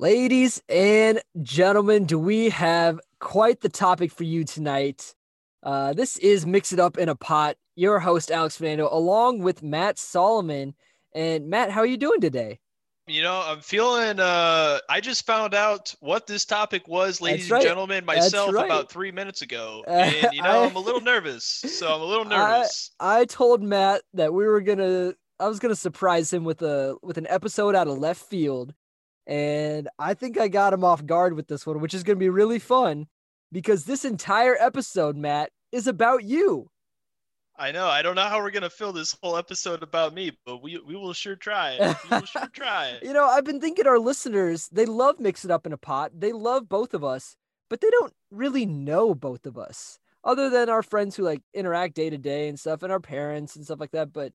Ladies and gentlemen, do we have quite the topic for you tonight? Uh, this is Mix It Up in a Pot. Your host, Alex Fernando, along with Matt Solomon. And Matt, how are you doing today? You know, I'm feeling. Uh, I just found out what this topic was, ladies right. and gentlemen, myself right. about three minutes ago, and you know, I- I'm a little nervous. So I'm a little nervous. I told Matt that we were gonna I was gonna surprise him with a with an episode out of left field. And I think I got him off guard with this one, which is gonna be really fun because this entire episode, Matt, is about you. I know. I don't know how we're gonna fill this whole episode about me, but we we will sure try. it. We will sure try. it. You know, I've been thinking our listeners, they love Mix It Up in a Pot. They love both of us, but they don't really know both of us other than our friends who like interact day to day and stuff and our parents and stuff like that. But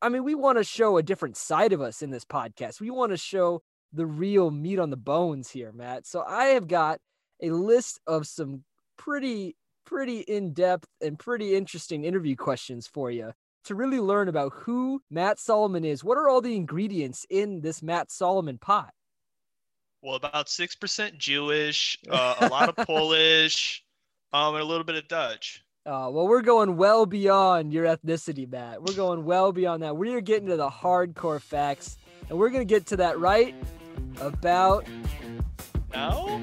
I mean, we want to show a different side of us in this podcast. We want to show the real meat on the bones here, Matt. So I have got a list of some pretty, pretty in depth and pretty interesting interview questions for you to really learn about who Matt Solomon is. What are all the ingredients in this Matt Solomon pot? Well, about six percent Jewish, uh, a lot of Polish, um, and a little bit of Dutch. Uh, well, we're going well beyond your ethnicity, Matt. We're going well beyond that. We are getting to the hardcore facts, and we're going to get to that right about No.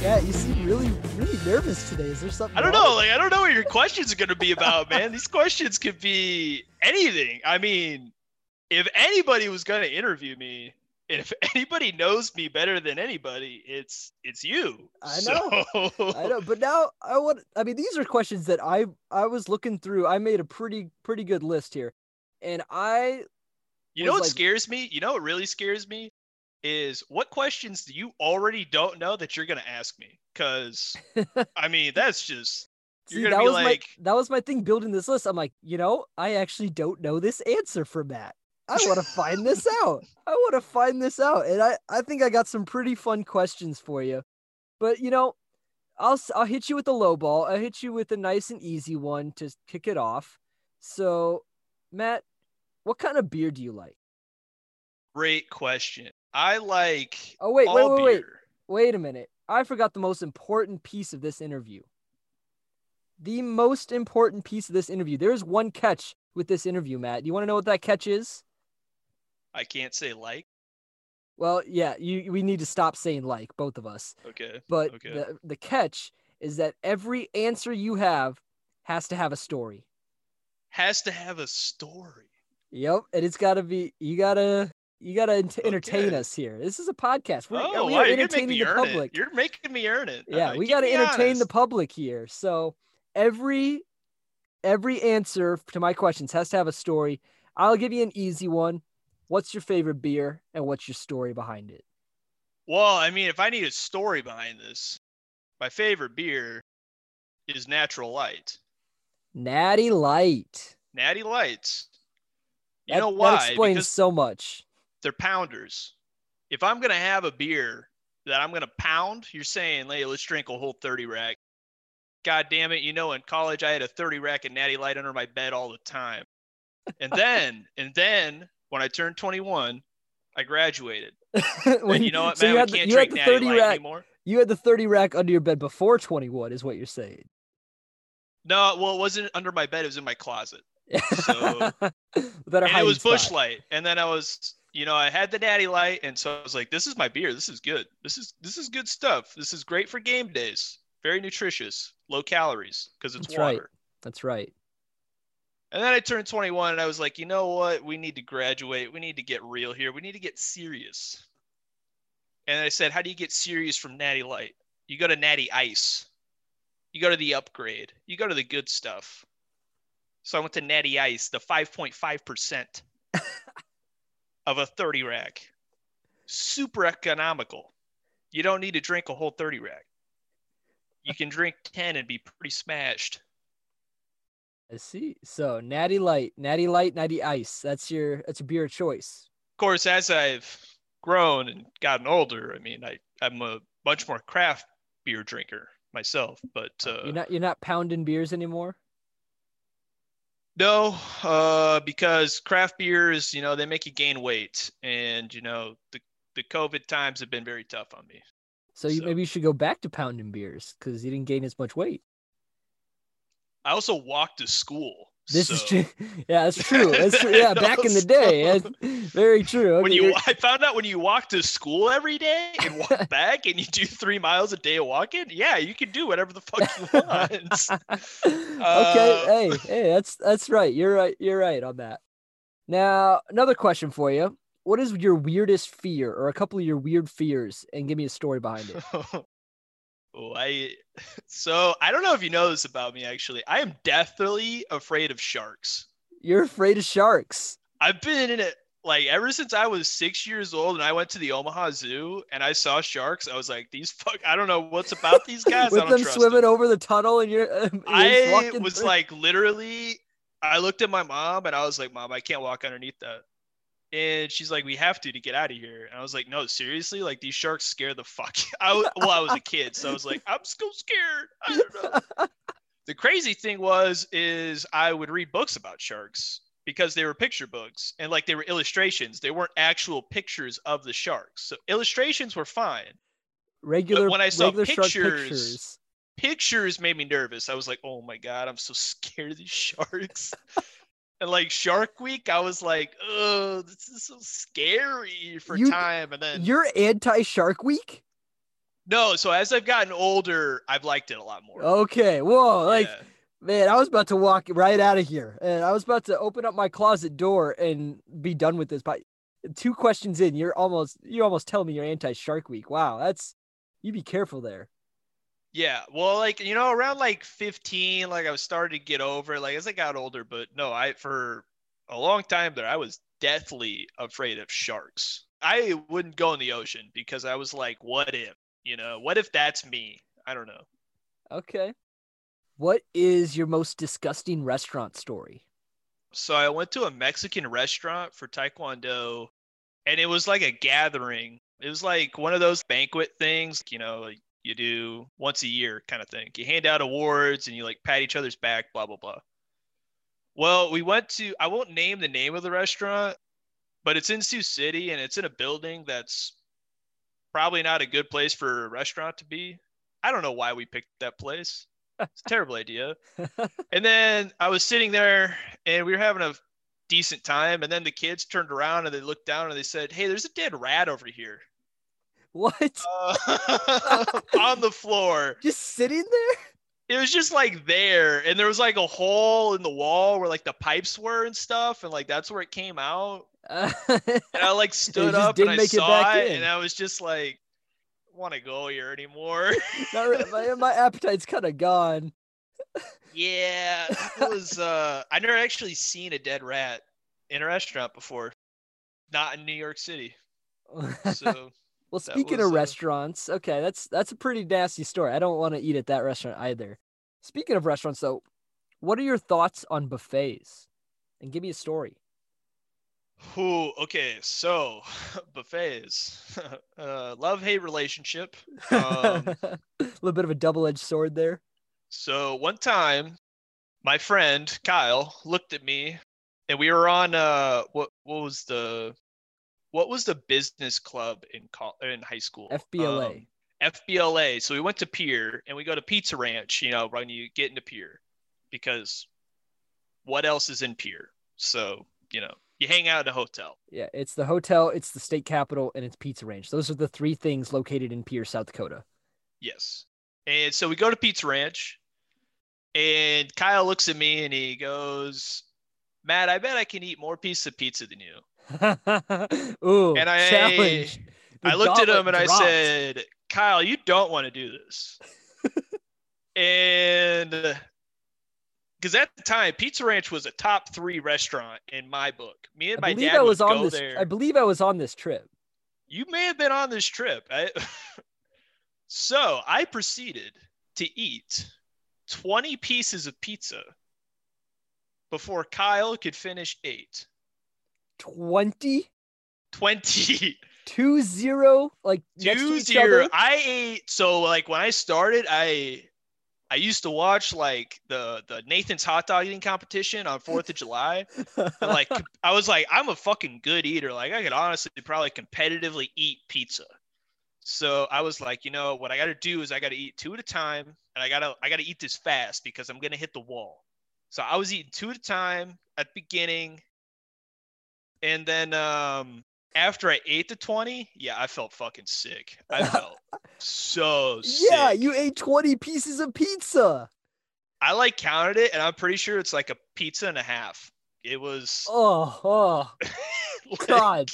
yeah. You seem really, really nervous today. Is there something? I don't wrong? know. Like I don't know what your questions are gonna be about, man. These questions could be anything. I mean, if anybody was gonna interview me, and if anybody knows me better than anybody, it's it's you. I know. So- I know, but now I want. I mean, these are questions that I I was looking through. I made a pretty pretty good list here, and I You know what like- scares me? You know what really scares me is what questions do you already don't know that you're gonna ask me? Because I mean, that's just see you're that was like, my that was my thing building this list. I'm like, you know, I actually don't know this answer for Matt. I want to find this out. I want to find this out, and I I think I got some pretty fun questions for you. But you know, I'll I'll hit you with a low ball. I'll hit you with a nice and easy one to kick it off. So, Matt, what kind of beer do you like? great question. I like Oh wait, wait, wait, wait. Wait a minute. I forgot the most important piece of this interview. The most important piece of this interview. There's one catch with this interview, Matt. Do You want to know what that catch is? I can't say like. Well, yeah, you we need to stop saying like both of us. Okay. But Okay. the the catch is that every answer you have has to have a story. Has to have a story. Yep, and it's got to be you got to you got to ent- entertain Okay. us here. This is a podcast. We're, oh, we wow, are entertaining the public. it. You're making me earn it. Yeah, Uh, we got to entertain the public here. So every every answer to my questions has to have a story. I'll give you an easy one. What's your favorite beer and what's your story behind it? Well, I mean, if I need a story behind this, my favorite beer is Natural Light. Natty Light. Natty Lights. You That- know That why? explains Because so much. they're pounders. If I'm gonna have a beer that I'm gonna pound, you're saying, "Hey, let's drink a whole 30 rack." God damn it! You know, in college I had a 30 rack of Natty Light under my bed all the time. And then, and then when I turned 21, I graduated. When and you know what, so man? you had the- can't you had drink the Natty 30 Light rack. anymore. You had the 30 rack under your bed before 21 is what you're saying. No, well, it wasn't under my bed. It was in my closet. So- Better and it was hiding Bush spot. Light. And then I was, you know, I had the Natty Light, and so I was like, "This is my beer. This is good. This is this is good stuff. This is great for game days. Very nutritious, low calories because it's That's right. water." That's right. And then I turned 21, and I was like, "You know what? We need to graduate. We need to get real here. We need to get serious." And I said, "How do you get serious from Natty Light? You go to Natty Ice. You go to the upgrade. You go to the good stuff." So I went to Natty Ice, the 5.5% of a 30 rack. Super economical. You don't need to drink a whole 30 rack. You can drink 10 and be pretty smashed. I see. So Natty Light, Natty Light, Natty Ice. That's your that's your beer choice. Of course, as I've grown and gotten older, I mean, I I'm a much more craft beer drinker myself, but uh, You're not you're not pounding beers anymore. no, uh, because craft beers, you know, they make you gain weight, and you know the the COVID times have been very tough on me. So, you, So- maybe you should go back to pounding beers because you didn't gain as much weight. I also walked to school. This is true. Yeah, that's true. That's true. Yeah, back in the day. That's very true. When Okay, you, you're- I found out when you walk to school every day and walk back and you do three miles a day of walking, yeah, you can do whatever the fuck you want. okay, Uh, hey, hey, that's that's right. You're right. You're right on that. Now, another question for you. What is your weirdest fear or a couple of your weird fears and give me a story behind it? Oh, I so I don't know if you know this about me actually. I am deathly afraid of sharks. You're afraid of sharks. I've been in it like ever since I was six years old and I went to the Omaha Zoo and I saw sharks. I was like, these fuck I don't know what's about these guys. I With don't them swimming them. over the tunnel and you're, you're I was through- like literally I looked at my mom and I was like, Mom, I can't walk underneath that. And she's like, We have to to get out of here. And I was like, No, seriously, like these sharks scare the fuck. I was, well, I was a kid, so I was like, I'm so scared. I don't know. the crazy thing was, is I would read books about sharks because they were picture books and like they were illustrations. They weren't actual pictures of the sharks. So illustrations were fine. regular when I saw pictures- pictures. pictures made me nervous. I was like, oh my god, I'm so scared of these sharks. And like Shark Week, I was like, oh, this is so scary for You- time. And then You're anti Shark Week? no, so as I've gotten older, I've liked it a lot more. Okay. Whoa. Like, Yeah. man, I was about to walk right out of here and I was about to open up my closet door and be done with this. But two questions in, you're almost you're almost telling me you're anti Shark Week. Wow, that's you be careful there. Yeah, well, like you know, around like 15, like I was starting to get over. it, Like as I got older, but no, I for a long time there, I was deathly afraid of sharks. I wouldn't go in the ocean because I was like, what if? You know, what if that's me? I don't know. Okay. What is your most disgusting restaurant story? So I went to a Mexican restaurant for Taekwondo, and it was like a gathering. It was like one of those banquet things, you know, like you do once a year kind of thing. You hand out awards and you like pat each other's back, blah, blah, blah. Well, we went to, I won't name the name of the restaurant, but it's in Sioux City and it's in a building that's probably not a good place for a restaurant to be. I don't know why we picked that place. It's a terrible idea. And then I was sitting there and we were having a decent time. And then the kids turned around and they looked down and they said, Hey, there's a dead rat over here what? uh, on the floor. Just sitting there? It was just like there. And there was like a hole in the wall where like the pipes were and stuff. And like that's where it came out. Uh, And I like stood up and I make it saw back it. And I was just like, want to go here anymore. not re- my, my appetite's kind of gone. yeah. That was, uh, I never actually seen a dead rat in a restaurant before. Not in New York City. So. Well, speaking was, of uh, restaurants, okay, that's that's a pretty nasty story. I don't want to eat at that restaurant either. Speaking of restaurants, though, what are your thoughts on buffets? And give me a story. Who? Okay, so buffets, uh, love hate relationship. Um, a little bit of a double-edged sword there. so one time, my friend Kyle looked at me, and we were on uh, what what was the what was the business club in col- in high school? FBLA. Um, FBLA. So we went to Pierre, and we go to Pizza Ranch. You know, when you get into Pierre, because what else is in Pierre? So you know, you hang out at a hotel. Yeah, it's the hotel, it's the state capital, and it's Pizza Ranch. Those are the three things located in Pierre, South Dakota. Yes. And so we go to Pizza Ranch, and Kyle looks at me and he goes, Matt, I bet I can eat more pieces of pizza than you. Ooh, And I- challenge. The I looked at him and I said, Kyle, you don't want to do this. and because at the time, Pizza Ranch was a top three restaurant in my book. Me and I my dad I was on go this. there. I believe I was on this trip. You may have been on this trip. I, so I proceeded to eat 20 pieces of pizza before Kyle could finish eight. Twenty. 20. Two zero, like Two zero. I ate so like when I started, I I used to watch like the the Nathan's hot dog eating competition on Fourth of July. And, like I was like, I'm a fucking good eater. Like I could honestly probably competitively eat pizza. So I was like, you know, what I got to do is I got to eat two at a time, and I gotta I gotta eat this fast because I'm gonna hit the wall. So I was eating two at a time at the beginning, and then um after I ate the 20, yeah, I felt fucking sick. I felt so sick. yeah, you ate twenty pieces of pizza. I like counted it, and I'm pretty sure it's like a pizza and a half. It was. Oh, oh like, God.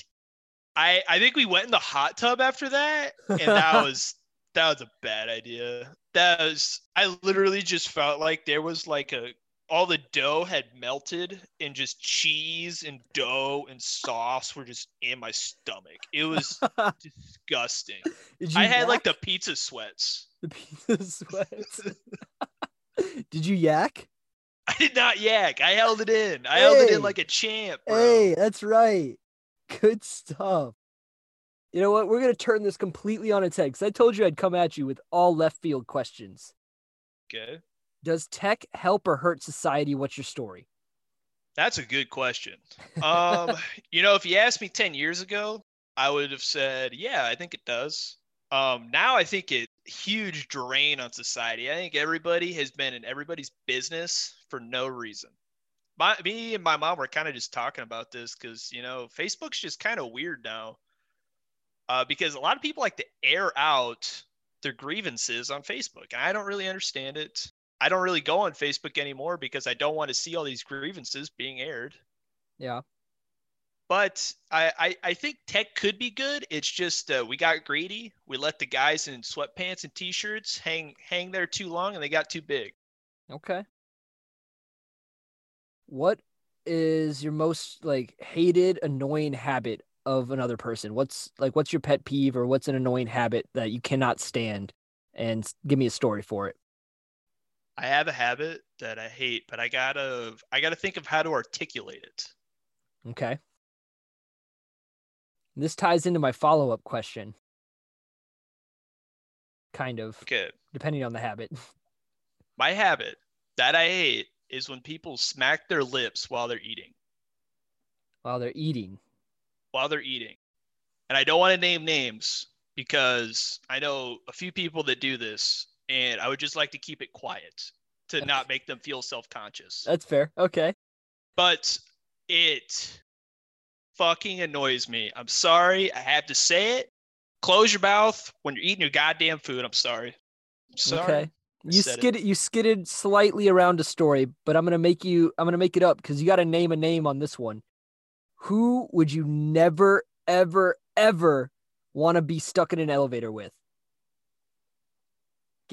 I I think we went in the hot tub after that, and that was that was a bad idea. That was I literally just felt like there was like a all the dough had melted and just cheese and dough and sauce were just in my stomach. It was disgusting. I had like the pizza sweats. the pizza sweats. Did you yak? I did not yak. I held it in. I held it in like a champ, bro. Hey, that's right. Good stuff. You know what? We're gonna turn this completely on its head because I told you I'd come at you with all left field questions. Okay. Does tech help or hurt society? What's your story? That's a good question. Um, you know, if you asked me 10 years ago, I would have said, yeah, I think it does. Um, now I think it huge drain on society. I think everybody has been in everybody's business for no reason. My, me and my mom were kind of just talking about this because you know Facebook's just kind of weird now. Uh, because a lot of people like to air out their grievances on Facebook, and I don't really understand it. I don't really go on Facebook anymore because I don't want to see all these grievances being aired. Yeah. But I, I, I think tech could be good. It's just uh, we got greedy. We let the guys in sweatpants and t-shirts hang hang there too long, and they got too big. Okay. What is your most like hated, annoying habit of another person? What's like what's your pet peeve or what's an annoying habit that you cannot stand? And give me a story for it. I have a habit that I hate, but I gotta I gotta think of how to articulate it. Okay. This ties into my follow-up question. Kind of, Okay, depending on the habit. my habit that I hate is when people smack their lips while they're eating. While they're eating. while they're eating. And I don't want to name names because I know a few people that do this, and I would just like to keep it quiet to not make them feel self conscious. That's fair. Okay. But it fucking annoys me. I'm sorry. I have to say it. Close your mouth when you're eating your goddamn food. I'm sorry. I'm sorry. Okay. You said it. skidded you skidded slightly around a story, but I'm gonna make you I'm gonna make it up because you gotta name a name on this one. Who would you never, ever, ever want to be stuck in an elevator with?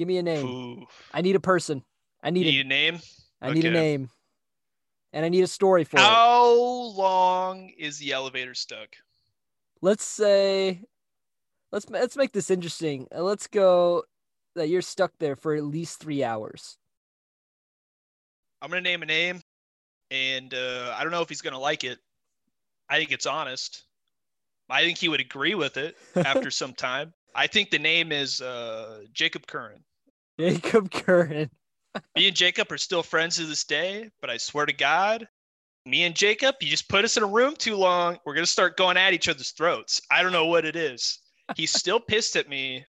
Give me a name. Ooh. I need a person. I need, Need a a name? I need a name. And I need a story for it. How long is the elevator stuck? Let's say let's let's make this interesting. Uh, Let's go that you're stuck there for at least 3 hours. I'm gonna name a name, and uh, I don't know if he's gonna like it. I think it's honest. I think he would agree with it after some time. I think the name is uh, Jacob Curran. Jacob Curran. Me and Jacob are still friends to this day, but I swear to God, me and Jacob, you just put us in a room too long, we're gonna start going at each other's throats. I don't know what it is. He's still pissed at me.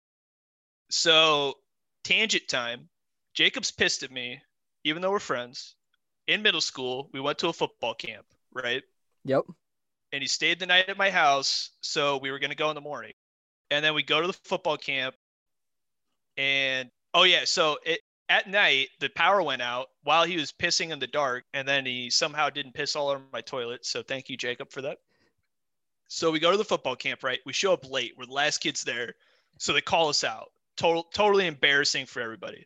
So, tangent time. Jacob's pissed at me, even though we're friends. In middle school, we went to a football camp, right? Yep. and he stayed the night at my house. So we were going to go in the morning. And then we go to the football camp. And oh, yeah. So it, at night, the power went out while he was pissing in the dark. And then he somehow didn't piss all over my toilet. So thank you, Jacob, for that. So we go to the football camp, right? We show up late. We're the last kids there. So they call us out. Total, totally embarrassing for everybody.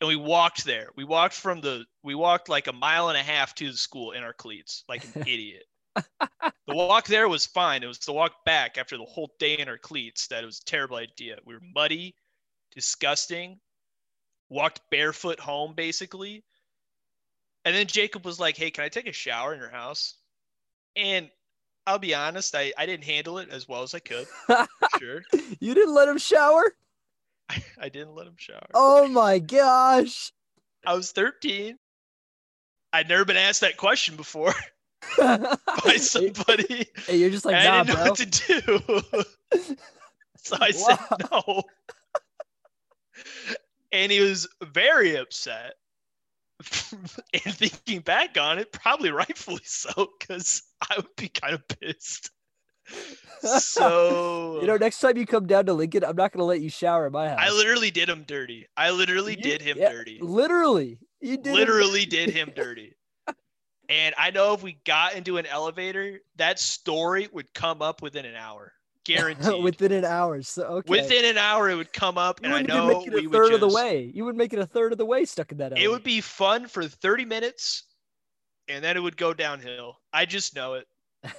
And we walked there. We walked from the, we walked like a mile and a half to the school in our cleats, like an idiot. The walk there was fine. It was the walk back after the whole day in our cleats that it was a terrible idea. We were muddy, disgusting, walked barefoot home basically. And then Jacob was like, Hey, can I take a shower in your house? And I'll be honest, I, I didn't handle it as well as I could. Sure. you didn't let him shower? I, I didn't let him shower. Oh my gosh. I was 13. I'd never been asked that question before by somebody. Hey, you're just like, nah, I didn't know bro. what to do. so I said no. And he was very upset. and thinking back on it, probably rightfully so, because I would be kind of pissed. So you know, next time you come down to Lincoln, I'm not gonna let you shower at my house. I literally did him dirty. I literally You- did him yeah, dirty. Literally, you did. him- literally did him dirty. And I know if we got into an elevator, that story would come up within an hour, guaranteed. within an hour. So okay. Within an hour, it would come up, you and I wouldn't know make it we a would third of the way. You would make it a third of the way stuck in that. It would be fun for 30 minutes, and then it would go downhill. I just know it.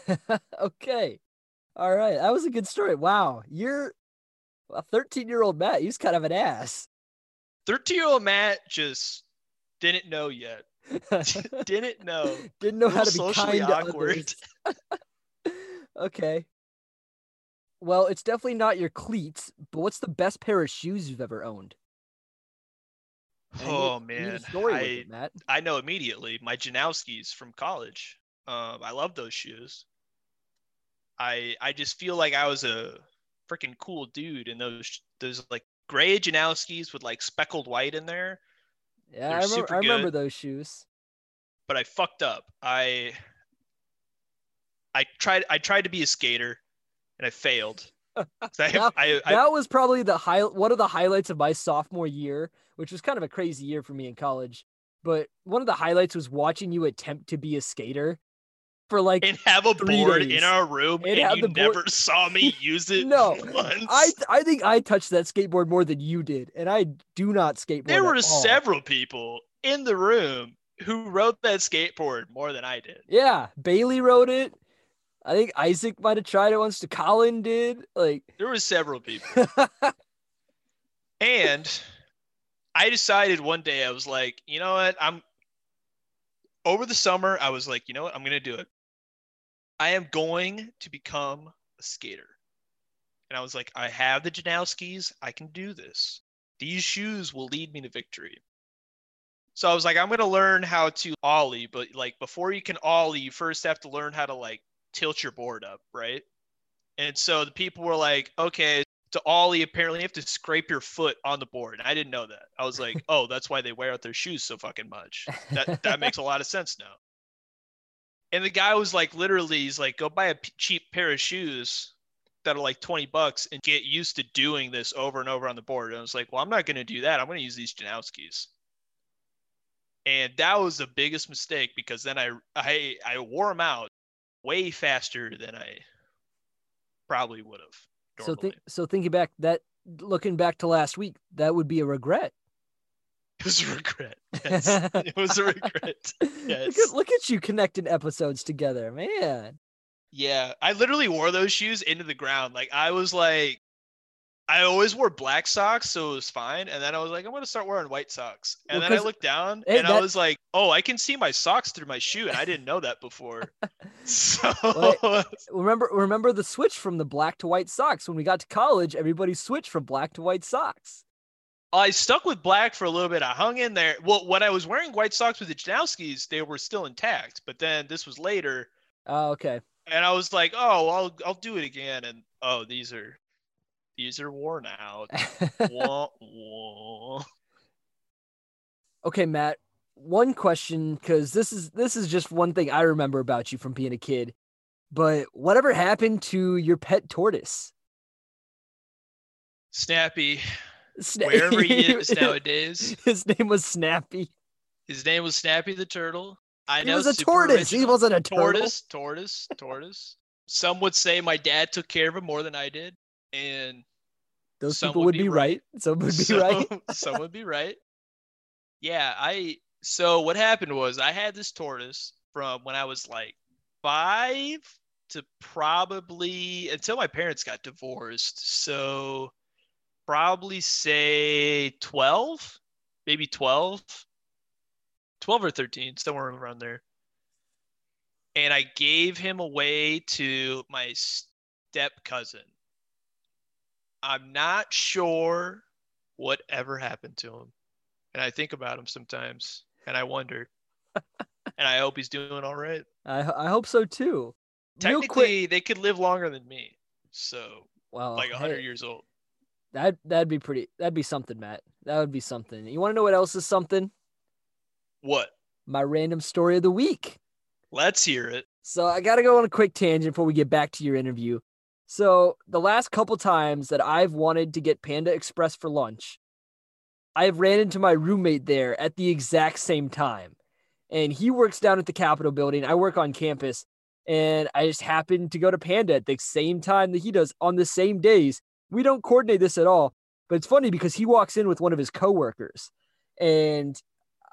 okay. All right, that was a good story. Wow, you're a 13 year old Matt. He's kind of an ass. 13 year old Matt just didn't know yet. didn't know. Didn't know how to be socially kind awkward. okay. Well, it's definitely not your cleats, but what's the best pair of shoes you've ever owned? I need- Oh I man, with I it, Matt. I know immediately. My Janoskis from college. Um, I love those shoes. I I just feel like I was a freaking cool dude in those those like gray Janoskis with like speckled white in there. Yeah, I they're remember, super I remember good. those shoes. But I fucked up. I I tried I tried to be a skater, and I failed. I, Now- I, I, that was probably the high one of the highlights of my sophomore year, which was kind of a crazy year for me in college. But one of the highlights was watching you attempt to be a skater for like and have a board days. in our room, And and, you never saw me use it. No, once. I I think I touched that skateboard more than you did, and I do not skateboard. there were several people in the room who rode that skateboard more than I did. Yeah, Bailey rode it. I think Isaac might have tried it once. To Colin did. Like, There were several people. And I decided one day I was like, you know what? I'm over the summer, I was like, you know what? I'm gonna do it. I am going to become a skater. And I was like, I have the Janoskis, I can do this. These shoes will lead me to victory. So I was like, I'm gonna learn how to ollie, but like before you can ollie, you first have to learn how to like tilt your board up, right? And so the people were like, okay, to ollie, apparently you have to scrape your foot on the board. And I didn't know that. I was like, oh, that's why they wear out their shoes so fucking much. That that makes a lot of sense now. And the guy was like, literally, he's like, go buy a p- cheap pair of shoes that are like 20 bucks and get used to doing this over and over on the board. And I was like, well, I'm not going to do that. I'm going to use these Janoskis. And that was the biggest mistake because then I, I, I wore them out way faster than I probably would have. so Normally. think so thinking back that looking back to last week, that would be a regret. It was a regret. Yes. it was a regret. Look Yes. at look at you connecting episodes together, man. Yeah, I literally wore those shoes into the ground. Like I was like, I always wore black socks, so it was fine. And then I was like, I'm gonna start wearing white socks. And Well, then I looked down hey, and that- I was like, oh, I can see my socks through my shoe, and I didn't know that before. so Well, Remember remember the switch from the black to white socks when we got to college, everybody switched from black to white socks. I stuck with black for a little bit. I hung in there. Well, when I was wearing white socks with the Janoskis, they were still intact. But then this was later, Oh, okay. and I was like, oh, I'll I'll do it again. And oh, these are these are worn out. wah, wah. okay, Matt. One question, because this is this is just one thing I remember about you from being a kid. But whatever happened to your pet tortoise? Snappy, Sna- wherever he is nowadays. His name was Snappy. His name was Snappy the Turtle. I He know was a tortoise. He wasn't a turtle. tortoise, tortoise, tortoise. Some would say my dad took care of him more than I did, and Those people would be be right. Some would be some, right. some would be right. Yeah, I. So what happened was I had this tortoise from when I was like five to probably until my parents got divorced. So probably say 12, maybe 12, 12 or 13, somewhere around there. and I gave him away to my step cousin. I'm not sure what ever happened to him. And I think about him sometimes and I wonder. and I hope he's doing all right. I, I hope so too. Technically, they could live longer than me. So, well, like 100 hey, years old. that that'd be pretty. That'd be something, Matt. That would be something. You want to know what else is something? What? My random story of the week. Let's hear it. So I got to go on a quick tangent before we get back to your interview. So the last couple times that I've wanted to get Panda Express for lunch, I've ran into my roommate there at the exact same time. And he works down at the Capitol building. I work on campus. And I just happened to go to Panda at the same time that he does on the same days. We don't coordinate this at all. But it's funny because he walks in with one of his coworkers. And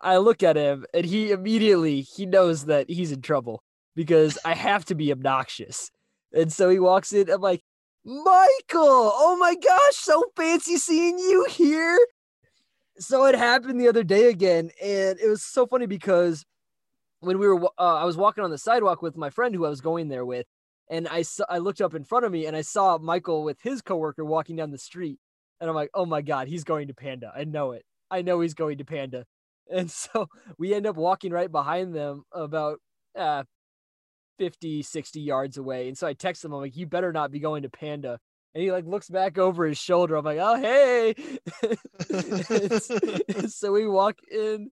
I look at him and he immediately he knows that he's in trouble because I have to be obnoxious. And so he walks in. I'm like, Michael, oh my gosh, so fancy seeing you here. So it happened the other day again, and it was so funny because when we were, uh, I was walking on the sidewalk with my friend who I was going there with, and I saw, I looked up in front of me and I saw Michael with his coworker walking down the street, and I'm like, oh my god, he's going to Panda. I know it. I know he's going to Panda. And so we end up walking right behind them about uh, 50, 60 yards away. And so I text him, I'm like, you better not be going to Panda. And he like looks back over his shoulder. I'm like, oh, hey. So we walk in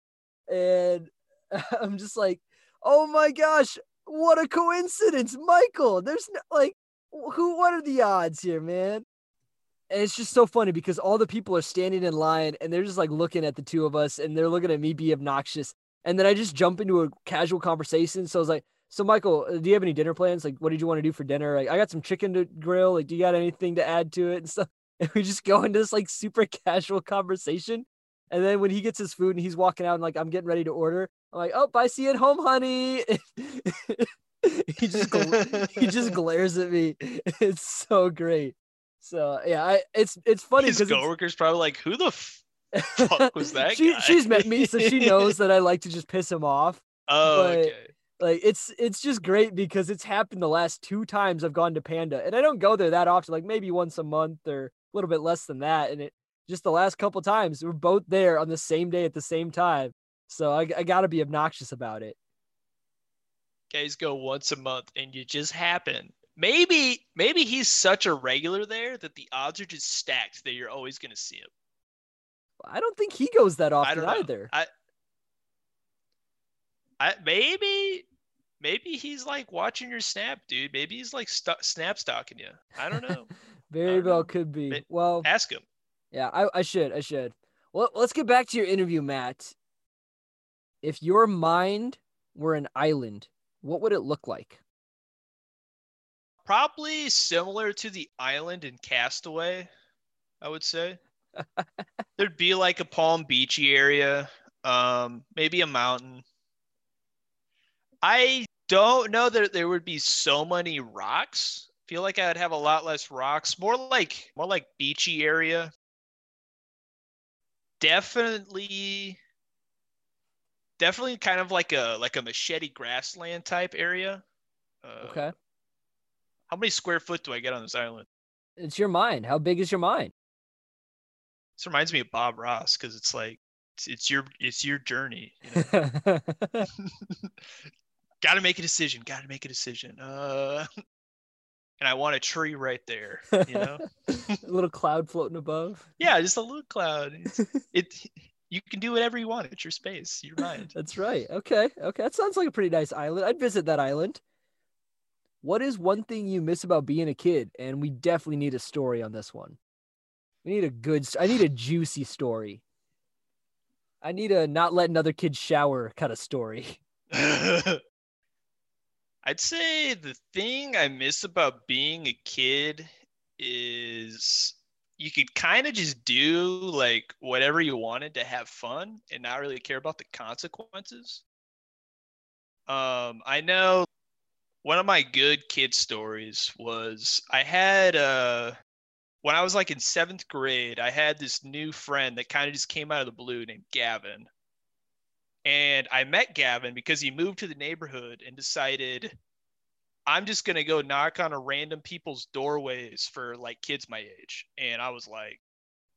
and I'm just like, oh my gosh, what a coincidence. Michael, there's no, like, who, what are the odds here, man? And it's just so funny because all the people are standing in line and they're just like looking at the two of us and they're looking at me be obnoxious. And then I just jump into a casual conversation. So I was like, so Michael, uh, do you have any dinner plans? Like, what did you want to do for dinner? Like, I got some chicken to grill. Like, do you got anything to add to it and stuff? And we just go into this like super casual conversation. And then when he gets his food and he's walking out and like I'm getting ready to order, I'm like, oh, I see you at home, honey. he just gl- he just glares at me. It's so great. So yeah, I it's it's funny His because coworker's probably like, who the f- fuck was that she guy? she's met me, so she knows that I like to just piss him off. Oh, but- okay. Like it's it's just great because it's happened the last two times I've gone to Panda, and I don't go there that often, like maybe once a month or a little bit less than that. And it just the last couple times we're both there on the same day at the same time. So I, I got to be obnoxious about it. Guys go once a month and you just happen. Maybe maybe he's such a regular there that the odds are just stacked that you're always gonna see him. I don't think he goes that I often know. either. I, I maybe maybe he's like watching your snap, dude. Maybe he's like st- snap stalking you. I don't know. Very don't well know. could be. May- Well, Ask him. yeah, I, I should. I should. Well, let's get back to your interview, Matt. If your mind were an island, what would it look like? Probably similar to the island in Castaway, I would say. There'd be like a Palm Beachy area, um, maybe a mountain. I don't know that there would be so many rocks. Feel like I'd have a lot less rocks. More like more like beachy area. Definitely definitely kind of like a like a machete grassland type area. Uh, Okay. How many square foot do I get on this island? It's your mind. How big is your mind? This reminds me of Bob Ross because it's like it's, it's your it's your journey. You know? Got to make a decision. Got to make a decision. Uh, and I want a tree right there. You know? a little cloud floating above. yeah, just a little cloud. It's, it you can do whatever you want. It's your space, your mind. That's right. Okay. Okay. That sounds like a pretty nice island. I'd visit that island. What is one thing you miss about being a kid? And we definitely need a story on this one. We need a good, I need a juicy story. I need a not letting other kids shower kind of story. I'd say the thing I miss about being a kid is you could kind of just do like whatever you wanted to have fun and not really care about the consequences. Um, I know one of my good kid stories was I had uh when I was like in seventh grade, I had this new friend that kind of just came out of the blue named Gavin. And I met Gavin because he moved to the neighborhood and decided I'm just gonna go knock on a random people's doorways for like kids my age. And I was like,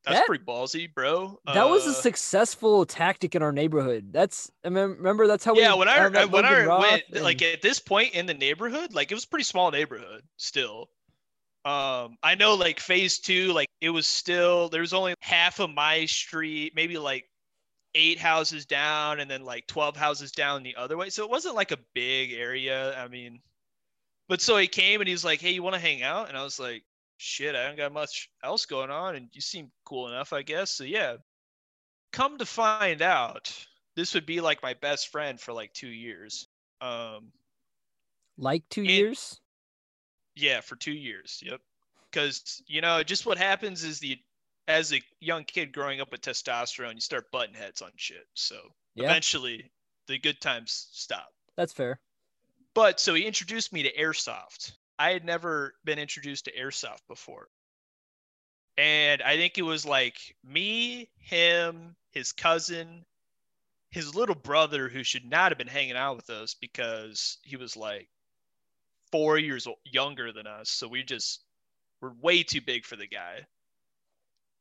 that's That- pretty ballsy, bro. That was a Uh, successful tactic in our neighborhood. That's I mean, remember that's how we yeah. When I uh, met when I Roth went and- like at this point in the neighborhood, like it was a pretty small neighborhood still. Um, I know like phase two, like it was still there was only half of my street, maybe like eight houses down, and then like twelve houses down the other way. So it wasn't like a big area. I mean, but so he came and he's like, "Hey, you want to hang out?" And I was like, "Shit, I don't got much else going on, and you seem cool enough, I guess." So yeah. Come to find out, this would be like my best friend for like two years. Um, like two it- years. yeah, for two years. Yep. Because you know, just what happens is the as a young kid growing up with testosterone, you start butting heads on shit. So Yeah, eventually, the good times stop. that's fair. But so he introduced me to airsoft. I had never been introduced to airsoft before. And I think it was like me, him, his cousin, his little brother, who should not have been hanging out with us because he was like four years younger than us. So we just were way too big for the guy.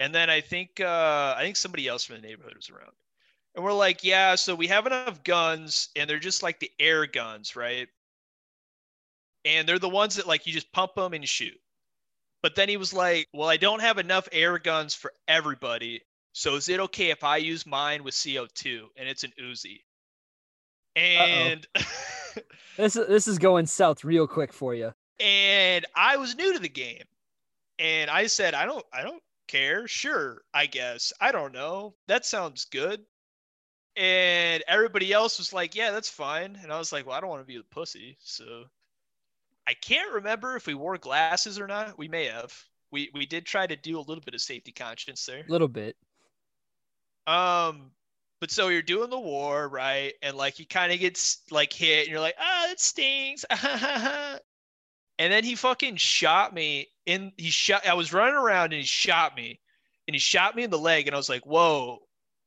And then I think uh, I think somebody else from the neighborhood was around. And we're like, yeah, so we have enough guns, and they're just like the air guns, right? And they're the ones that like you just pump them and you shoot. But then he was like, well, I don't have enough air guns for everybody. So is it okay if I use mine with CO2 and it's an Uzi? And This this is going south real quick for you. and I was new to the game. And I said, I don't I don't care. Sure, I guess. I don't know. That sounds good. And everybody else was like, Yeah, that's fine. And I was like, Well, I don't want to be the pussy. So I can't remember if we wore glasses or not. We may have. We we did try to do a little bit of safety conscience there. A little bit. Um, but so you're doing the war, right? And like you kind of gets like hit, and you're like, ah, it stings. and then he fucking shot me in. He shot. I was running around and he shot me, and he shot me in the leg, and I was like, whoa,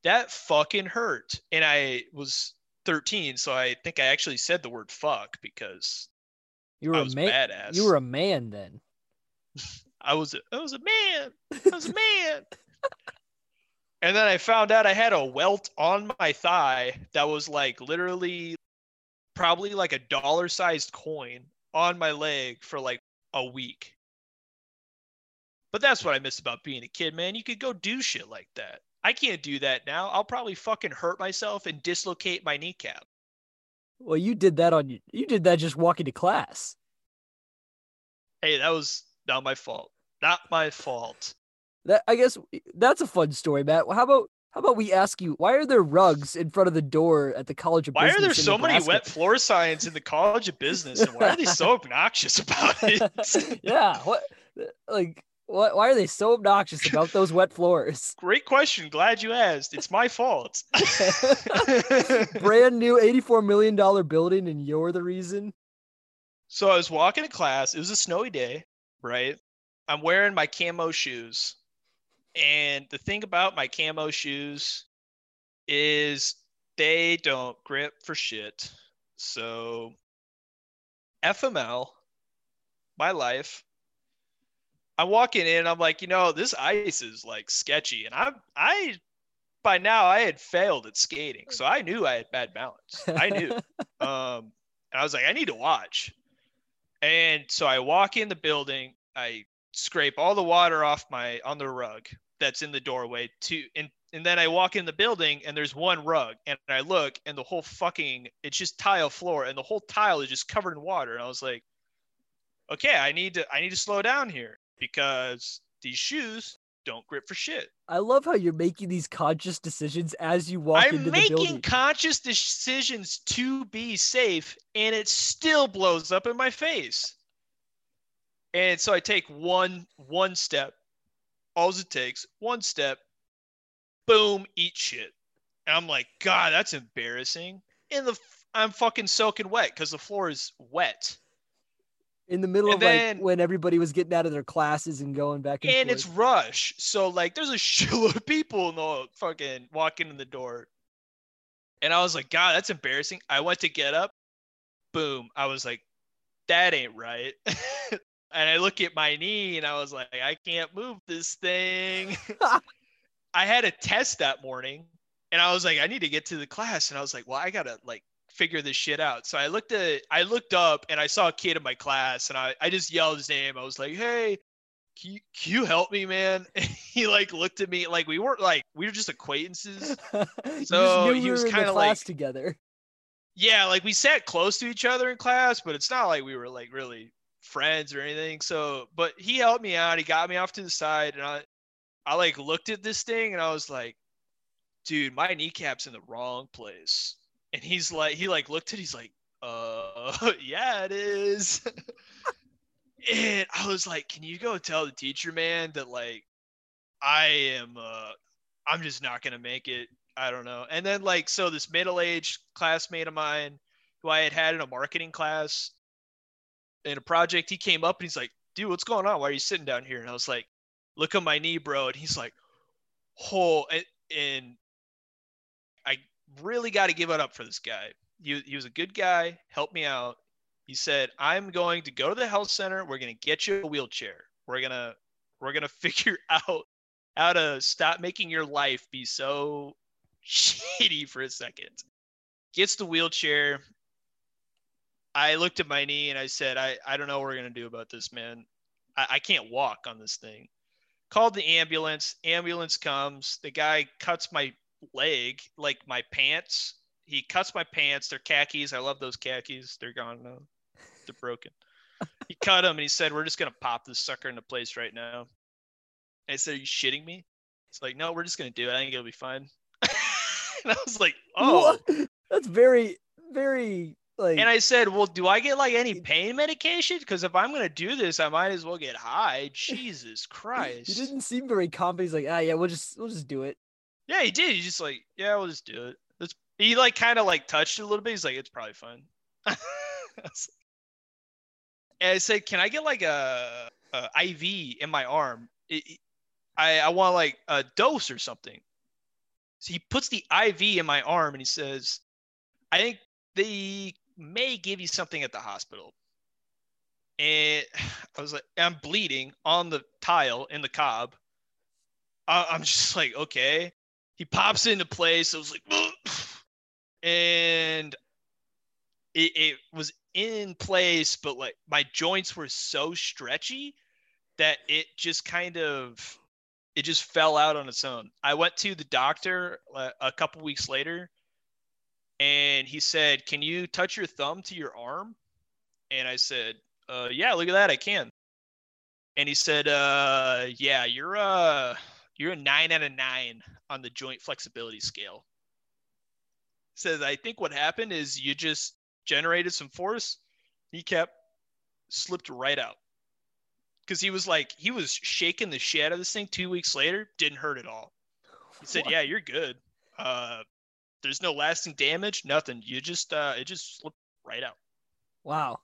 that fucking hurt. And I was 13, so I think I actually said the word fuck because You were I a man. badass. You were a man then. I was a, I was a man. I was a man. and then I found out I had a welt on my thigh that was like literally probably like a dollar sized coin on my leg for like a week. But that's what I miss about being a kid, man. You could go do shit like that. I can't do that now. I'll probably fucking hurt myself and dislocate my kneecap. Well, you did that on you. You did that just walking to class. Hey, that was not my fault. Not my fault. That I guess that's a fun story, Matt. How about how about we ask you why are there rugs in front of the door at the College of Why are Business there in so many wet floor signs in the College of Business, and why are they so obnoxious about it? yeah, what like what? Why are they so obnoxious about those wet floors? Great question. Glad you asked. It's my fault. Brand new eighty-four million dollar building, and you're the reason. so I was walking to class. It was a snowy day, right? I'm wearing my camo shoes. And the thing about my camo shoes is they don't grip for shit. So FML, my life. I'm walking in, I'm like, you know, this ice is like sketchy. And I'm I by now I had failed at skating. So I knew I had bad balance. I knew. um and I was like, I need to watch. And so I walk in the building, I scrape all the water off my on the rug that's in the doorway to and and then I walk in the building and there's one rug and I look and the whole fucking it's just tile floor and the whole tile is just covered in water and I was like okay I need to I need to slow down here because these shoes don't grip for shit. I love how you're making these conscious decisions as you walk I'm into the making conscious decisions to be safe and it still blows up in my face. And so I take one one step. All it takes, one step, boom, eat shit. And I'm like, God, that's embarrassing. And the f- I'm fucking soaking wet because the floor is wet. in the middle and of then- like when everybody was getting out of their classes and going back and, And forth. it's rush. So like there's a shitload of people in the fucking walking in the door. And I was like, God, that's embarrassing. I went to get up. Boom. I was like, that ain't right. and I look at my knee and I was like, I can't move this thing. I had a test that morning and I was like, I need to get to the class. And I was like, well, I gotta like figure this shit out. So I looked at I looked up and I saw a kid in my class and I, I just yelled his name. I was like, hey, can you, can you help me, man? And he like looked at me like we weren't like we were just acquaintances. So he was kind of like together. Yeah, like we sat close to each other in class, but it's not like we were like really friends or anything. So, but he helped me out. He got me off to the side, and I, I like looked at this thing, and I was like, dude, my kneecap's in the wrong place. And he's like, he like looked at, he's like, uh, yeah, it is. and I was like, can you go tell the teacher, man, that like I am, uh, I'm just not gonna make it. I don't know. And then like, so this middle-aged classmate of mine, who I had had in a marketing class, in a project, he came up and he's like, dude, what's going on? Why are you sitting down here? And I was like, look at my knee, bro. And he's like, oh, and, and I really got to give it up for this guy. He, he was a good guy, helped me out. He said, I'm going to go to the health center. We're going to get you a wheelchair. We're going to, we're going to figure out how to stop making your life be so shitty for a second. Gets the wheelchair. I looked at my knee and I said, I, I don't know what we're going to do about this, man. I, I can't walk on this thing. Called the ambulance. Ambulance comes. The guy cuts my leg, like my pants. He cuts my pants. They're khakis. I love those khakis. They're gone now. They're broken. he cut them and he said, We're just going to pop this sucker into place right now. And I said, Are you shitting me? It's like, No, we're just going to do it. I think it'll be fine. and I was like, Oh. What? That's very, very like. And I said, Well, do I get like any pain medication? Because if I'm going to do this, I might as well get high. Jesus Christ. He didn't seem very confident. He's like, Ah, yeah, we'll just, we'll just do it. Yeah, he did. He's just like, yeah, we'll just do it. It's, he like kind of like touched it a little bit. He's like, it's probably fine. and I said, can I get like a, a IV in my arm? It, I I want like a dose or something. So he puts the IV in my arm and he says, I think they may give you something at the hospital. And I was like, I'm bleeding on the tile in the cob. I'm just like, okay he pops into place. I was like, and it, it was in place, but like my joints were so stretchy that it just kind of it just fell out on its own. I went to the doctor uh, a couple weeks later and he said, "Can you touch your thumb to your arm?" And I said, uh, "Yeah, look at that, I can." And he said, uh, "Yeah, you're uh you're a nine out of nine on the joint flexibility scale. Says, I think what happened is you just generated some force. He kept slipped right out. Because he was like, he was shaking the shit out of this thing two weeks later, didn't hurt at all. He said, what? Yeah, you're good. Uh, there's no lasting damage, nothing. You just, uh, it just slipped right out. Wow.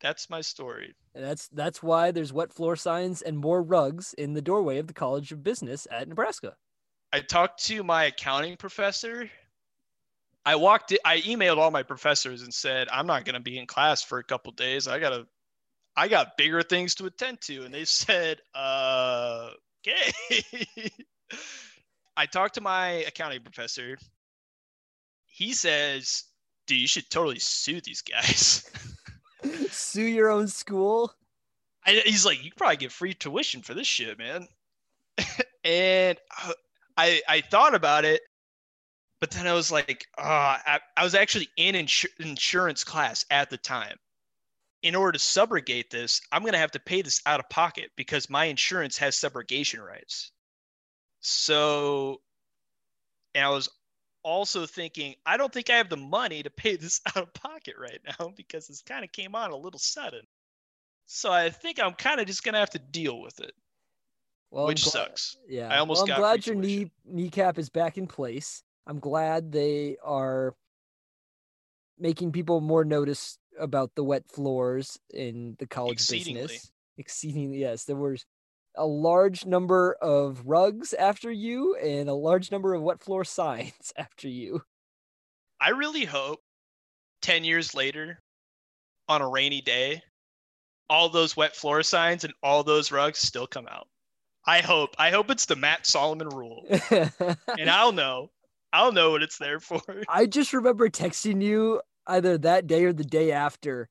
That's my story. And that's that's why there's wet floor signs and more rugs in the doorway of the College of Business at Nebraska. I talked to my accounting professor. I walked I emailed all my professors and said, "I'm not going to be in class for a couple days. I got to I got bigger things to attend to." And they said, "Uh, okay." I talked to my accounting professor. He says, "Dude, you should totally sue these guys." Sue your own school. I, he's like, you probably get free tuition for this shit, man. and uh, I I thought about it, but then I was like, uh, I, I was actually in insur- insurance class at the time. In order to subrogate this, I'm going to have to pay this out of pocket because my insurance has subrogation rights. So, and I was also thinking, I don't think I have the money to pay this out of pocket right now because this kind of came on a little sudden. So I think I'm kind of just gonna have to deal with it. Well, which sucks. Yeah, I almost. Well, I'm glad your knee kneecap is back in place. I'm glad they are making people more notice about the wet floors in the college business. Exceedingly, yes. There was a large number of rugs after you and a large number of wet floor signs after you. I really hope 10 years later on a rainy day, all those wet floor signs and all those rugs still come out. I hope. I hope it's the Matt Solomon rule. and I'll know. I'll know what it's there for. I just remember texting you either that day or the day after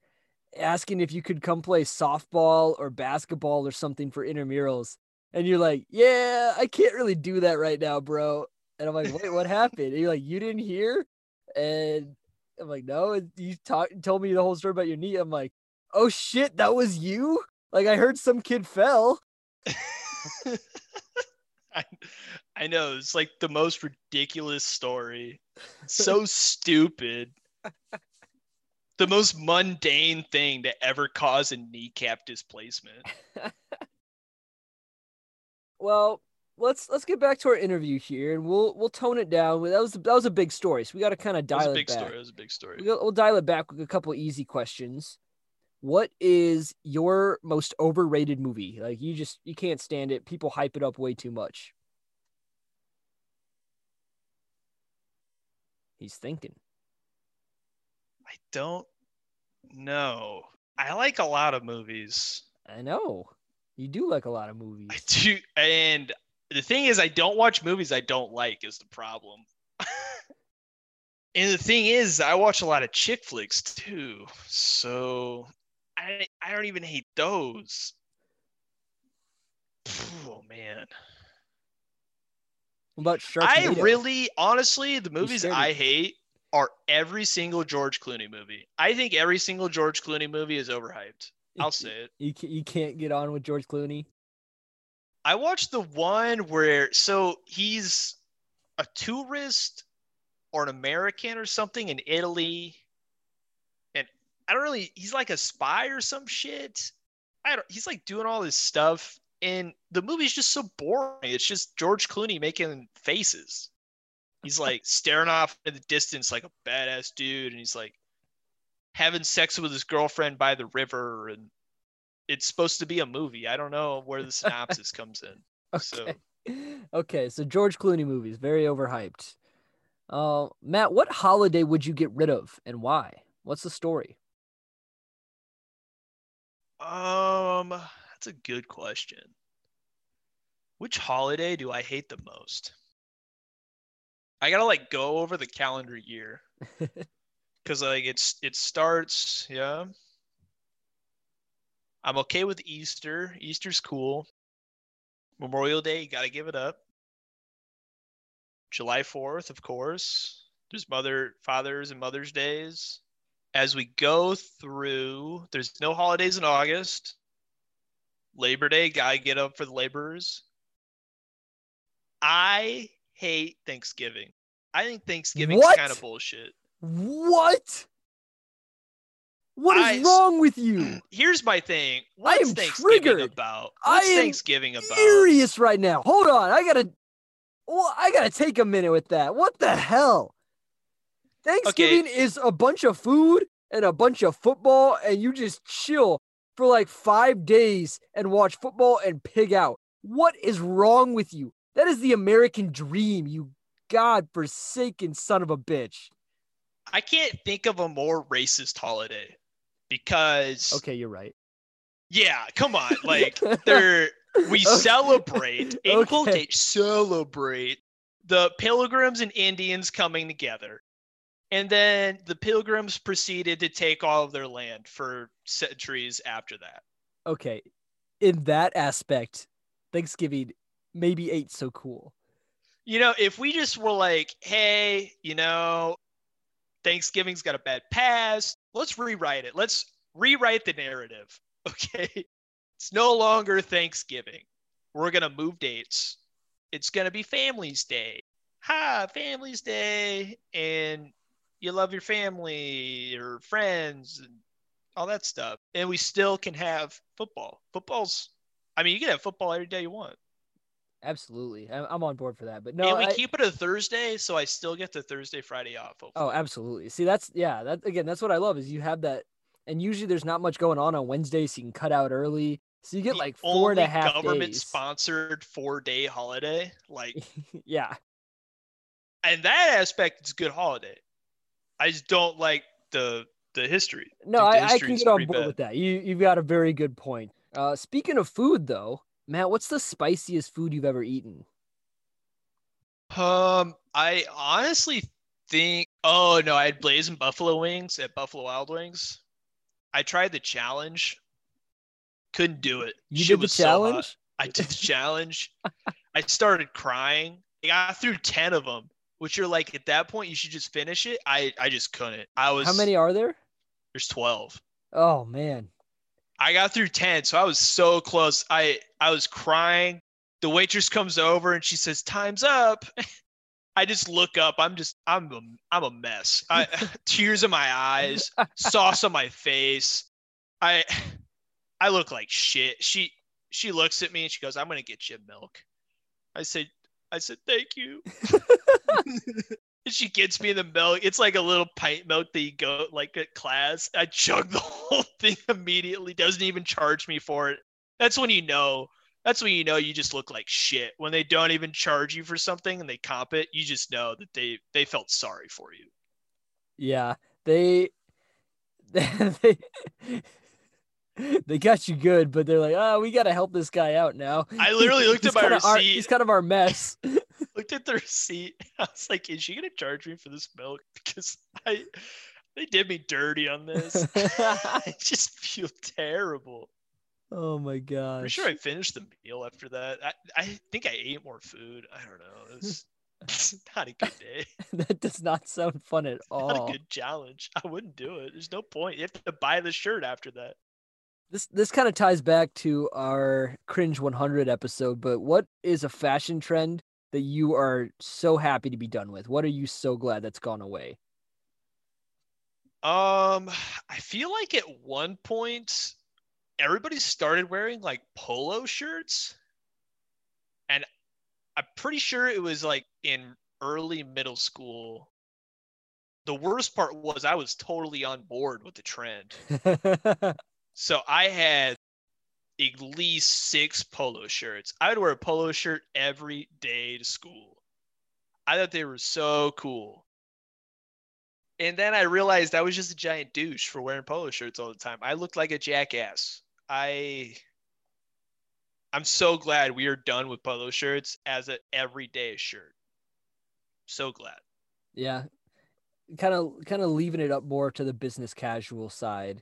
asking if you could come play softball or basketball or something for intramurals. And you're like, yeah, I can't really do that right now, bro. And I'm like, wait, what happened? And you're like, you didn't hear? And I'm like, no. You talk, told me the whole story about your knee. I'm like, oh shit, that was you? Like I heard some kid fell. I, I know it's like the most ridiculous story. So stupid the most mundane thing to ever cause a kneecap displacement. well, let's let's get back to our interview here, and we'll we'll tone it down. That was that was a big story, so we got to kind of dial it big back. Story. It was a big story. We'll, we'll dial it back with a couple easy questions. What is your most overrated movie? Like you just you can't stand it. People hype it up way too much. He's thinking. I don't know. I like a lot of movies. I know. You do like a lot of movies. I do. And the thing is, I don't watch movies I don't like, is the problem. and the thing is, I watch a lot of chick flicks too. So I, I don't even hate those. Oh, man. What about Sharknado? I really, honestly, the movies I hate are every single George Clooney movie. I think every single George Clooney movie is overhyped. I'll say it. You you can't get on with George Clooney. I watched the one where so he's a tourist or an American or something in Italy, and I don't really. He's like a spy or some shit. I don't. He's like doing all this stuff, and the movie's just so boring. It's just George Clooney making faces he's like staring off in the distance like a badass dude and he's like having sex with his girlfriend by the river and it's supposed to be a movie. I don't know where the synopsis comes in. Okay. so okay so george clooney movies very overhyped. Uh matt what holiday would you get rid of and why? What's the story? Um that's a good question. Which holiday do i hate the most I gotta like go over the calendar year because like it's it starts yeah. I'm okay with Easter. Easter's cool. Memorial Day, you gotta give it up. July 4th, of course. There's Mother, Father's, and Mother's Days. As we go through, there's no holidays in August. Labor Day, gotta get up for the laborers. I hate Thanksgiving. I think Thanksgiving's kind of bullshit. What? What is I, wrong with you? Here's my thing. What's Thanksgiving triggered. about? What's I am Thanksgiving about? Furious right now. Hold on. I gotta. Well, I gotta take a minute with that. What the hell? Thanksgiving okay. is a bunch of food and a bunch of football, and you just chill for like five days and watch football and pig out. What is wrong with you? That is the American dream, you god forsaken son of a bitch. I can't think of a more racist holiday because Okay, you're right. Yeah, come on. Like they're we okay. celebrate in okay. quotation celebrate the pilgrims and Indians coming together. And then the pilgrims proceeded to take all of their land for centuries after that. Okay. In that aspect, Thanksgiving maybe ain't so cool. You know, if we just were like, hey, you know, Thanksgiving's got a bad past, let's rewrite it. Let's rewrite the narrative. Okay. It's no longer Thanksgiving. We're going to move dates. It's going to be Family's Day. Ha, Family's Day. And you love your family your friends and all that stuff. And we still can have football. Football's, I mean, you can have football every day you want. Absolutely, I'm on board for that. But no, and we I, keep it a Thursday, so I still get the Thursday, Friday off. Hopefully. Oh, absolutely. See, that's yeah. That again, that's what I love is you have that, and usually there's not much going on on Wednesday, so you can cut out early. So you get the like four and a half government days. sponsored four day holiday. Like, yeah. and that aspect is a good holiday. I just don't like the the history. No, the I, I can get on board bad. with that. You you've got a very good point. Uh, speaking of food, though, Matt, what's the spiciest food you've ever eaten? Um, I honestly think. Oh no, I had blazing buffalo wings at Buffalo Wild Wings. I tried the challenge. Couldn't do it. You Shit did the was so challenge. I did the challenge. I started crying. I got through ten of them, which you're like at that point you should just finish it. I I just couldn't. I was How many are there? There's twelve. Oh man. I got through 10, so I was so close. I I was crying. The waitress comes over and she says, "Time's up." I just look up. I'm just I'm a, I'm a mess. I tears in my eyes, sauce on my face. I I look like shit. She she looks at me and she goes, "I'm going to get you milk." I said I said, "Thank you." She gets me the milk. It's like a little pint milk that you go like at class. I chug the whole thing immediately. Doesn't even charge me for it. That's when you know. That's when you know you just look like shit. When they don't even charge you for something and they comp it, you just know that they they felt sorry for you. Yeah, they they they got you good, but they're like, oh, we got to help this guy out now. I literally looked at my kinda our- he's kind of our mess. Looked at the receipt. I was like, "Is she gonna charge me for this milk?" Because I they did me dirty on this. I just feel terrible. oh my Pretty gosh. sure I finished the meal after that. I, I think I ate more food. I don't know. It was not a good day. that does not sound fun at all. Not a good challenge. I wouldn't do it. There's no point. You have to buy the shirt after that. This this kind of ties back to our cringe 100 episode, but what is a fashion trend that you are so happy to be done with? What are you so glad that's gone away? Um, I feel like at one point everybody started wearing like polo shirts. And I'm pretty sure it was like in early middle school. The worst part was I was totally on board with the trend. So I had at least six polo shirts. I would wear a polo shirt every day to school. I thought they were so cool. And then I realized I was just a giant douche for wearing polo shirts all the time. I looked like a jackass. I I'm so glad we are done with polo shirts as an everyday shirt. So glad. yeah. Kind of kind of leaving it up more to the business casual side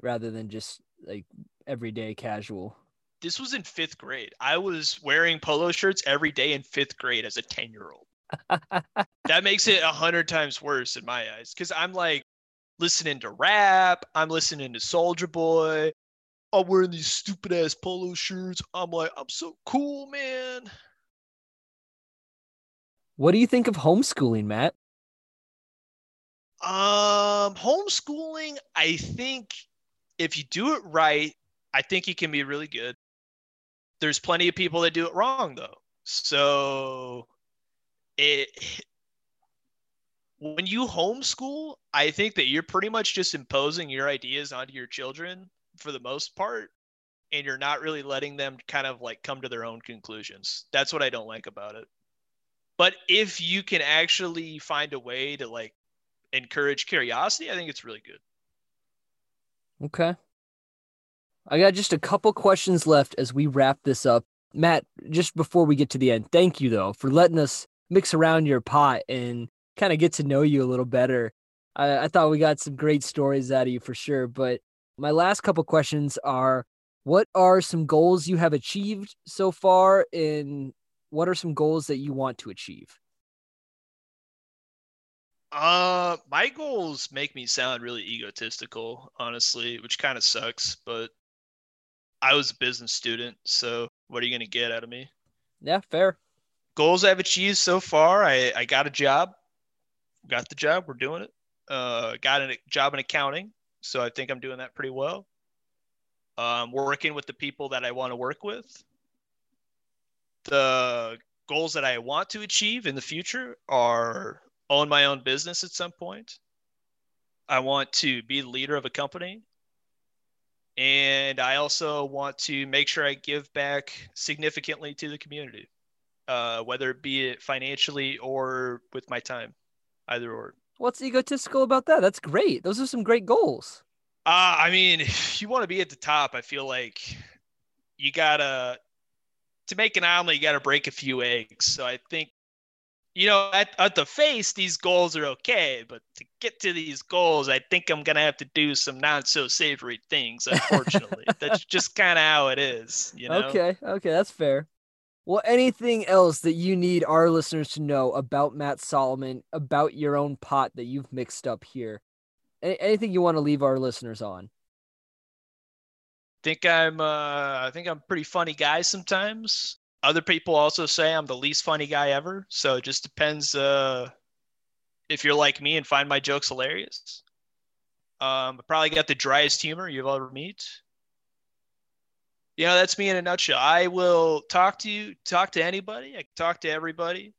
rather than just like everyday casual. This was in fifth grade. I was wearing polo shirts every day in fifth grade as a 10 year old. that makes it a hundred times worse in my eyes because I'm like listening to rap, I'm listening to Soulja Boy, I'm wearing these stupid ass polo shirts. I'm like, I'm so cool, man. What do you think of homeschooling, Matt? Um, homeschooling, I think if you do it right, I think it can be really good. There's plenty of people that do it wrong though. So it when you homeschool, I think that you're pretty much just imposing your ideas onto your children for the most part and you're not really letting them kind of like come to their own conclusions. That's what I don't like about it. But if you can actually find a way to like encourage curiosity, I think it's really good. Okay. I got just a couple questions left as we wrap this up. Matt, just before we get to the end, thank you though for letting us mix around your pot and kind of get to know you a little better. I, I thought we got some great stories out of you for sure. But my last couple questions are what are some goals you have achieved so far and what are some goals that you want to achieve? Uh, my goals make me sound really egotistical, honestly, which kind of sucks. But I was a business student, so what are you gonna get out of me? Yeah, fair. Goals I've achieved so far: I I got a job, got the job, we're doing it. Uh, got a job in accounting, so I think I'm doing that pretty well. Um, working with the people that I want to work with. The goals that I want to achieve in the future are own my own business at some point. I want to be the leader of a company. and I also want to make sure I give back significantly to the community, uh, whether it be it financially or with my time, either or. What's egotistical about that? That's great. Those are some great goals. Uh, I mean, if you want to be at the top, I feel like you gotta to make an omelet, you gotta break a few eggs. So I think you know, at, at the face, these goals are okay, but to get to these goals, I think I'm gonna have to do some not so savory things. Unfortunately, that's just kind of how it is. You know. Okay, okay, that's fair. Well, anything else that you need our listeners to know about Matt Solomon, about your own pot that you've mixed up here? Any, anything you want to leave our listeners on? Think I'm, uh, I think I'm a pretty funny guy sometimes. Other people also say I'm the least funny guy ever. So it just depends uh, if you're like me and find my jokes hilarious. Um, I probably got the driest humor you've ever meet. You know, that's me in a nutshell. I will talk to you, talk to anybody. I can talk to everybody.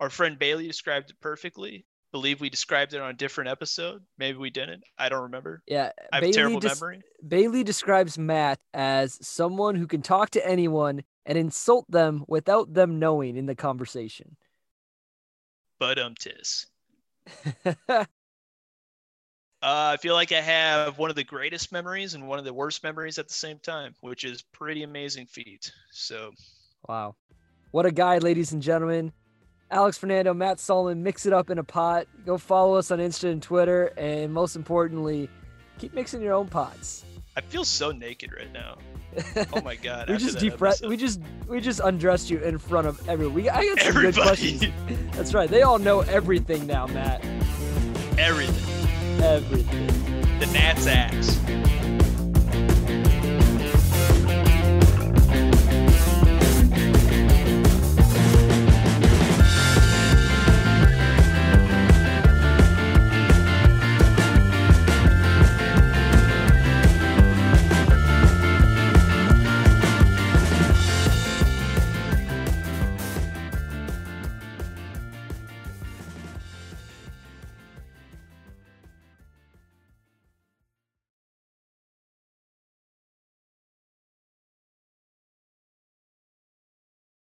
Our friend Bailey described it perfectly. Believe we described it on a different episode. Maybe we didn't. I don't remember. Yeah, I have Bailey a terrible des- memory. Bailey describes Matt as someone who can talk to anyone and insult them without them knowing in the conversation. But um, tis. uh, I feel like I have one of the greatest memories and one of the worst memories at the same time, which is pretty amazing feat. So, wow, what a guy, ladies and gentlemen. Alex Fernando, Matt Solomon, mix it up in a pot. Go follow us on Insta and Twitter, and most importantly, keep mixing your own pots. I feel so naked right now. Oh my god! we just defre- We just we just undressed you in front of everyone. We I got some Everybody. good questions. That's right. They all know everything now, Matt. Everything. Everything. The Nats ass.